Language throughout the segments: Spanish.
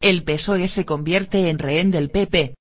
El PSOE se convierte en rehén del PP.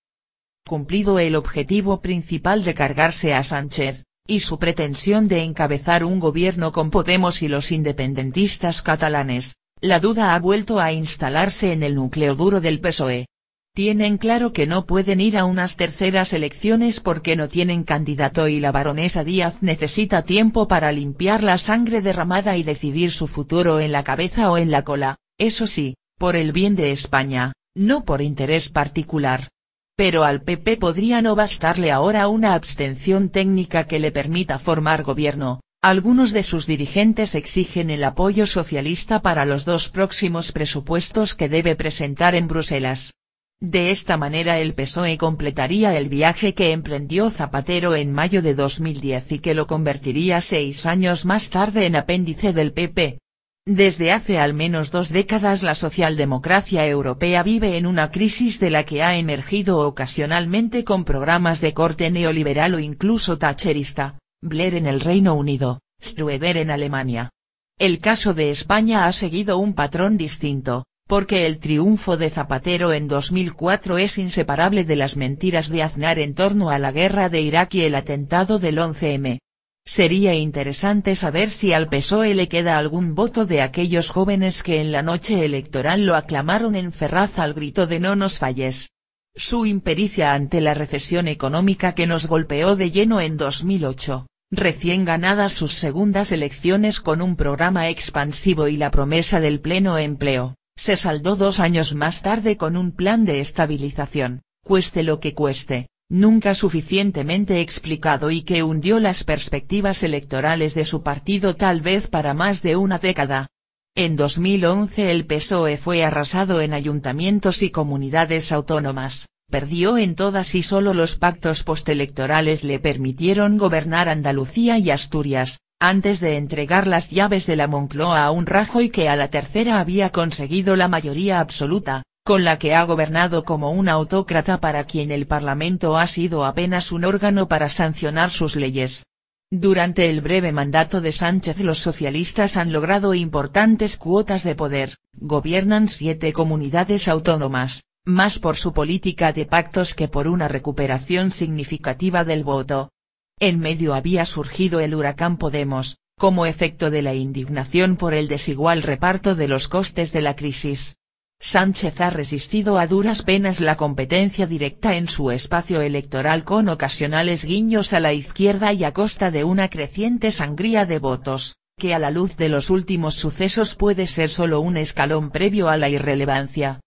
Cumplido el objetivo principal de cargarse a Sánchez, y su pretensión de encabezar un gobierno con Podemos y los independentistas catalanes, la duda ha vuelto a instalarse en el núcleo duro del PSOE. Tienen claro que no pueden ir a unas terceras elecciones porque no tienen candidato y la baronesa Díaz necesita tiempo para limpiar la sangre derramada y decidir su futuro en la cabeza o en la cola, eso sí, por el bien de España, no por interés particular. Pero al PP podría no bastarle ahora una abstención técnica que le permita formar gobierno, algunos de sus dirigentes exigen el apoyo socialista para los dos próximos presupuestos que debe presentar en Bruselas. De esta manera el PSOE completaría el viaje que emprendió Zapatero en mayo de 2010 y que lo convertiría seis años más tarde en apéndice del PP. Desde hace al menos dos décadas la socialdemocracia europea vive en una crisis de la que ha emergido ocasionalmente con programas de corte neoliberal o incluso thatcherista, Blair en el Reino Unido, Schröder en Alemania. El caso de España ha seguido un patrón distinto, porque el triunfo de Zapatero en 2004 es inseparable de las mentiras de Aznar en torno a la guerra de Irak y el atentado del 11M. Sería interesante saber si al PSOE le queda algún voto de aquellos jóvenes que en la noche electoral lo aclamaron en Ferraz al grito de no nos falles. Su impericia ante la recesión económica que nos golpeó de lleno en 2008, recién ganadas sus segundas elecciones con un programa expansivo y la promesa del pleno empleo, se saldó dos años más tarde con un plan de estabilización, cueste lo que cueste, nunca suficientemente explicado y que hundió las perspectivas electorales de su partido tal vez para más de una década. En 2011 el PSOE fue arrasado en ayuntamientos y comunidades autónomas, perdió en todas y solo los pactos postelectorales le permitieron gobernar Andalucía y Asturias, antes de entregar las llaves de la Moncloa a un Rajoy que a la tercera había conseguido la mayoría absoluta, con la que ha gobernado como un autócrata para quien el Parlamento ha sido apenas un órgano para sancionar sus leyes. Durante el breve mandato de Sánchez los socialistas han logrado importantes cuotas de poder, gobiernan siete comunidades autónomas, más por su política de pactos que por una recuperación significativa del voto. En medio había surgido el huracán Podemos, como efecto de la indignación por el desigual reparto de los costes de la crisis. Sánchez ha resistido a duras penas la competencia directa en su espacio electoral con ocasionales guiños a la izquierda y a costa de una creciente sangría de votos, que a la luz de los últimos sucesos puede ser solo un escalón previo a la irrelevancia.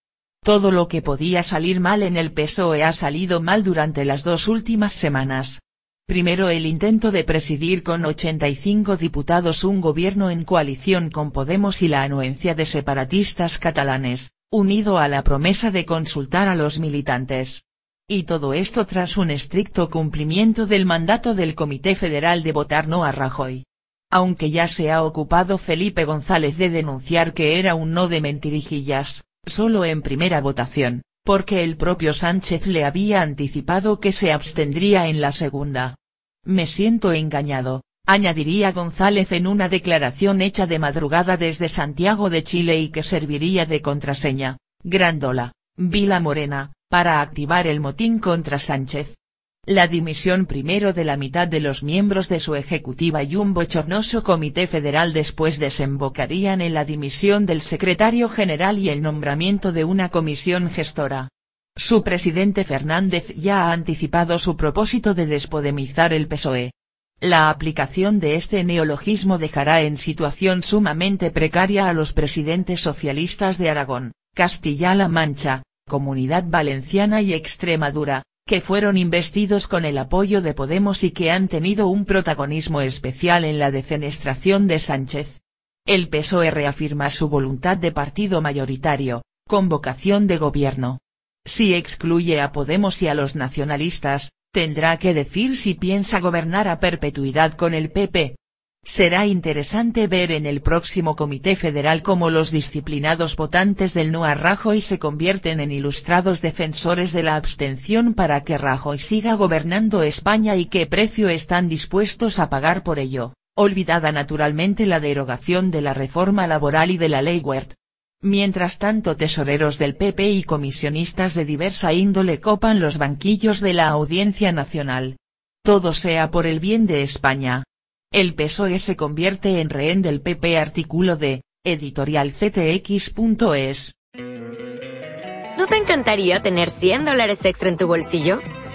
Todo lo que podía salir mal en el PSOE ha salido mal durante las dos últimas semanas. Primero el intento de presidir con 85 diputados un gobierno en coalición con Podemos y la anuencia de separatistas catalanes, unido a la promesa de consultar a los militantes. Y todo esto tras un estricto cumplimiento del mandato del Comité Federal de votar no a Rajoy. Aunque ya se ha ocupado Felipe González de denunciar que era un no de mentirijillas, solo en primera votación, porque el propio Sánchez le había anticipado que se abstendría en la segunda. Me siento engañado, añadiría González en una declaración hecha de madrugada desde Santiago de Chile y que serviría de contraseña, Grandola, Vila Morena, para activar el motín contra Sánchez. La dimisión primero de la mitad de los miembros de su ejecutiva y un bochornoso comité federal después desembocarían en la dimisión del secretario general y el nombramiento de una comisión gestora. Su presidente Fernández ya ha anticipado su propósito de despodemizar el PSOE. La aplicación de este neologismo dejará en situación sumamente precaria a los presidentes socialistas de Aragón, Castilla-La Mancha, Comunidad Valenciana y Extremadura, que fueron investidos con el apoyo de Podemos y que han tenido un protagonismo especial en la defenestración de Sánchez. El PSOE reafirma su voluntad de partido mayoritario, convocación de gobierno. Si excluye a Podemos y a los nacionalistas, tendrá que decir si piensa gobernar a perpetuidad con el PP. Será interesante ver en el próximo Comité Federal cómo los disciplinados votantes del no a Rajoy se convierten en ilustrados defensores de la abstención para que Rajoy siga gobernando España y qué precio están dispuestos a pagar por ello, olvidada naturalmente la derogación de la reforma laboral y de la ley Wert. Mientras tanto tesoreros del PP y comisionistas de diversa índole copan los banquillos de la Audiencia Nacional. Todo sea por el bien de España. El PSOE se convierte en rehén del PP artículo de, editorialctx.es. ¿No te encantaría tener 100 dólares extra en tu bolsillo?